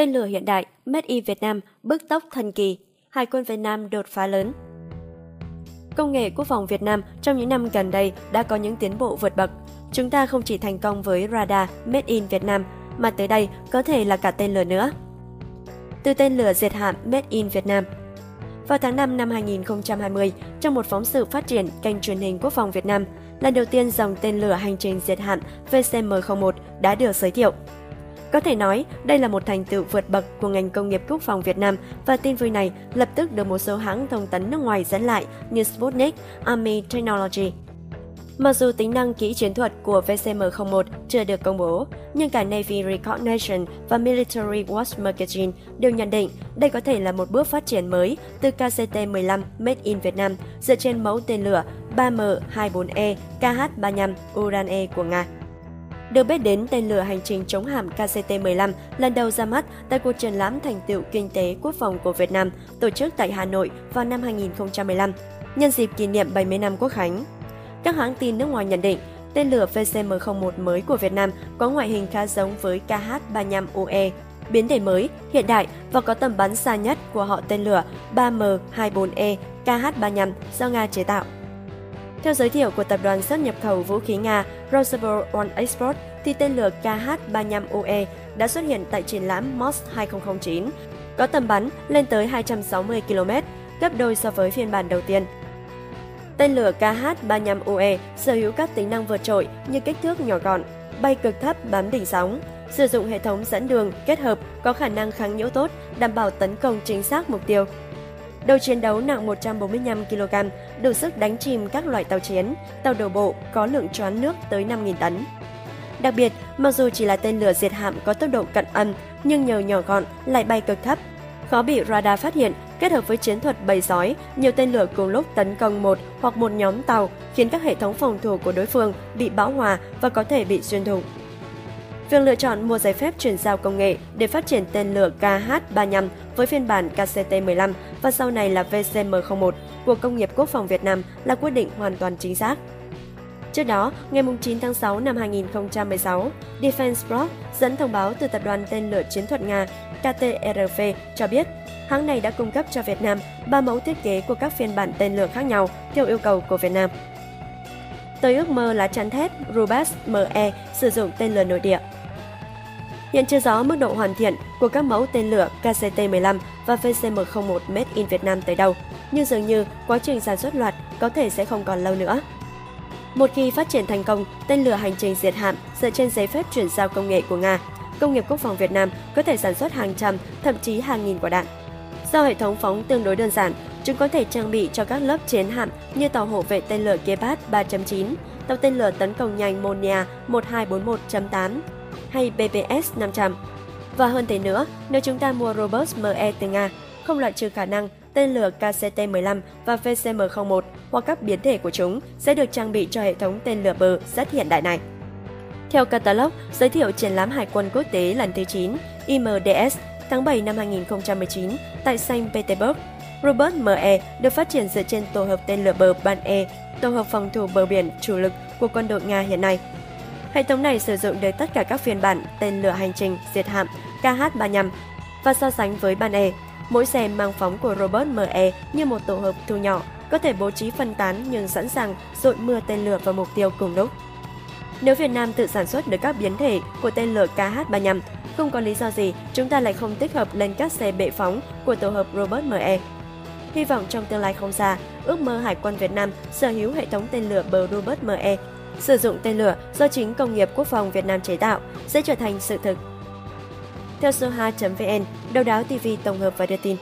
Tên lửa hiện đại Made in Việt Nam bức tốc thần kỳ, Hải quân Việt Nam đột phá lớn. Công nghệ quốc phòng Việt Nam trong những năm gần đây đã có những tiến bộ vượt bậc. Chúng ta không chỉ thành công với radar Made in Việt Nam, mà tới đây có thể là cả tên lửa nữa. Từ tên lửa diệt hạm Made in Việt Nam vào tháng 5 năm 2020, trong một phóng sự phát triển kênh truyền hình Quốc phòng Việt Nam, lần đầu tiên dòng tên lửa hành trình diệt hạm VCM-01 đã được giới thiệu. Có thể nói, đây là một thành tựu vượt bậc của ngành công nghiệp quốc phòng Việt Nam và tin vui này lập tức được một số hãng thông tấn nước ngoài dẫn lại như Sputnik, Army Technology. Mặc dù tính năng kỹ chiến thuật của VCM-01 chưa được công bố, nhưng cả Navy Recognition và Military Watch Magazine đều nhận định đây có thể là một bước phát triển mới từ KCT-15 Made in Việt Nam dựa trên mẫu tên lửa 3M24E KH-35 Uran-E của Nga. Được biết đến tên lửa hành trình chống hạm KCT-15 lần đầu ra mắt tại cuộc triển lãm thành tựu kinh tế quốc phòng của Việt Nam tổ chức tại Hà Nội vào năm 2015, nhân dịp kỷ niệm 70 năm Quốc khánh. Các hãng tin nước ngoài nhận định, tên lửa VCM-01 mới của Việt Nam có ngoại hình khá giống với KH-35UE, biến thể mới, hiện đại và có tầm bắn xa nhất của họ tên lửa 3M24E KH-35 do Nga chế tạo. Theo giới thiệu của tập đoàn xuất nhập khẩu vũ khí Nga Rosabow on Export, thì tên lửa KH-35UE đã xuất hiện tại triển lãm MOS 2009, có tầm bắn lên tới 260 km, gấp đôi so với phiên bản đầu tiên. Tên lửa KH-35UE sở hữu các tính năng vượt trội như kích thước nhỏ gọn, bay cực thấp bám đỉnh sóng, sử dụng hệ thống dẫn đường kết hợp có khả năng kháng nhiễu tốt, đảm bảo tấn công chính xác mục tiêu. Đầu chiến đấu nặng 145 kg, đủ sức đánh chìm các loại tàu chiến, tàu đổ bộ có lượng choán nước tới 5.000 tấn. Đặc biệt, mặc dù chỉ là tên lửa diệt hạm có tốc độ cận âm, nhưng nhờ nhỏ gọn lại bay cực thấp, khó bị radar phát hiện kết hợp với chiến thuật bầy sói, nhiều tên lửa cùng lúc tấn công một hoặc một nhóm tàu khiến các hệ thống phòng thủ của đối phương bị bão hòa và có thể bị xuyên thủng. Việc lựa chọn mua giấy phép chuyển giao công nghệ để phát triển tên lửa KH-35 với phiên bản KCT-15 và sau này là VCM-01 của Công nghiệp Quốc phòng Việt Nam là quyết định hoàn toàn chính xác. Trước đó, ngày 9 tháng 6 năm 2016, Defense Blog dẫn thông báo từ tập đoàn tên lửa chiến thuật Nga KTRV cho biết hãng này đã cung cấp cho Việt Nam ba mẫu thiết kế của các phiên bản tên lửa khác nhau theo yêu cầu của Việt Nam. Tới ước mơ lá chắn thép Rubas ME sử dụng tên lửa nội địa. Hiện chưa rõ mức độ hoàn thiện của các mẫu tên lửa KCT-15 và VCM-01 Made in Vietnam tới đâu, nhưng dường như quá trình sản xuất loạt có thể sẽ không còn lâu nữa. Một khi phát triển thành công, tên lửa hành trình diệt hạm dựa trên giấy phép chuyển giao công nghệ của Nga, công nghiệp quốc phòng Việt Nam có thể sản xuất hàng trăm, thậm chí hàng nghìn quả đạn. Do hệ thống phóng tương đối đơn giản, chúng có thể trang bị cho các lớp chiến hạm như tàu hộ vệ tên lửa Gepard 3.9, tàu tên lửa tấn công nhanh Monia 1241.8 hay BPS 500. Và hơn thế nữa, nếu chúng ta mua Robert ME từ Nga, không loại trừ khả năng tên lửa KCT-15 và VCM-01 hoặc các biến thể của chúng sẽ được trang bị cho hệ thống tên lửa bờ rất hiện đại này. Theo catalog giới thiệu triển lãm Hải quân quốc tế lần thứ 9 IMDS tháng 7 năm 2019 tại Saint Petersburg, Robert ME được phát triển dựa trên tổ hợp tên lửa bờ Ban E, tổ hợp phòng thủ bờ biển chủ lực của quân đội Nga hiện nay. Hệ thống này sử dụng được tất cả các phiên bản tên lửa hành trình diệt hạm KH-35 và so sánh với Ban E, mỗi xe mang phóng của Robert ME như một tổ hợp thu nhỏ, có thể bố trí phân tán nhưng sẵn sàng dội mưa tên lửa vào mục tiêu cùng lúc. Nếu Việt Nam tự sản xuất được các biến thể của tên lửa KH-35, không có lý do gì chúng ta lại không tích hợp lên các xe bệ phóng của tổ hợp Robert ME. Hy vọng trong tương lai không xa, ước mơ Hải quân Việt Nam sở hữu hệ thống tên lửa bờ Robert ME, sử dụng tên lửa do chính công nghiệp quốc phòng Việt Nam chế tạo sẽ trở thành sự thực. Theo soha.vn, đầu đáo TV tổng hợp và đưa tin.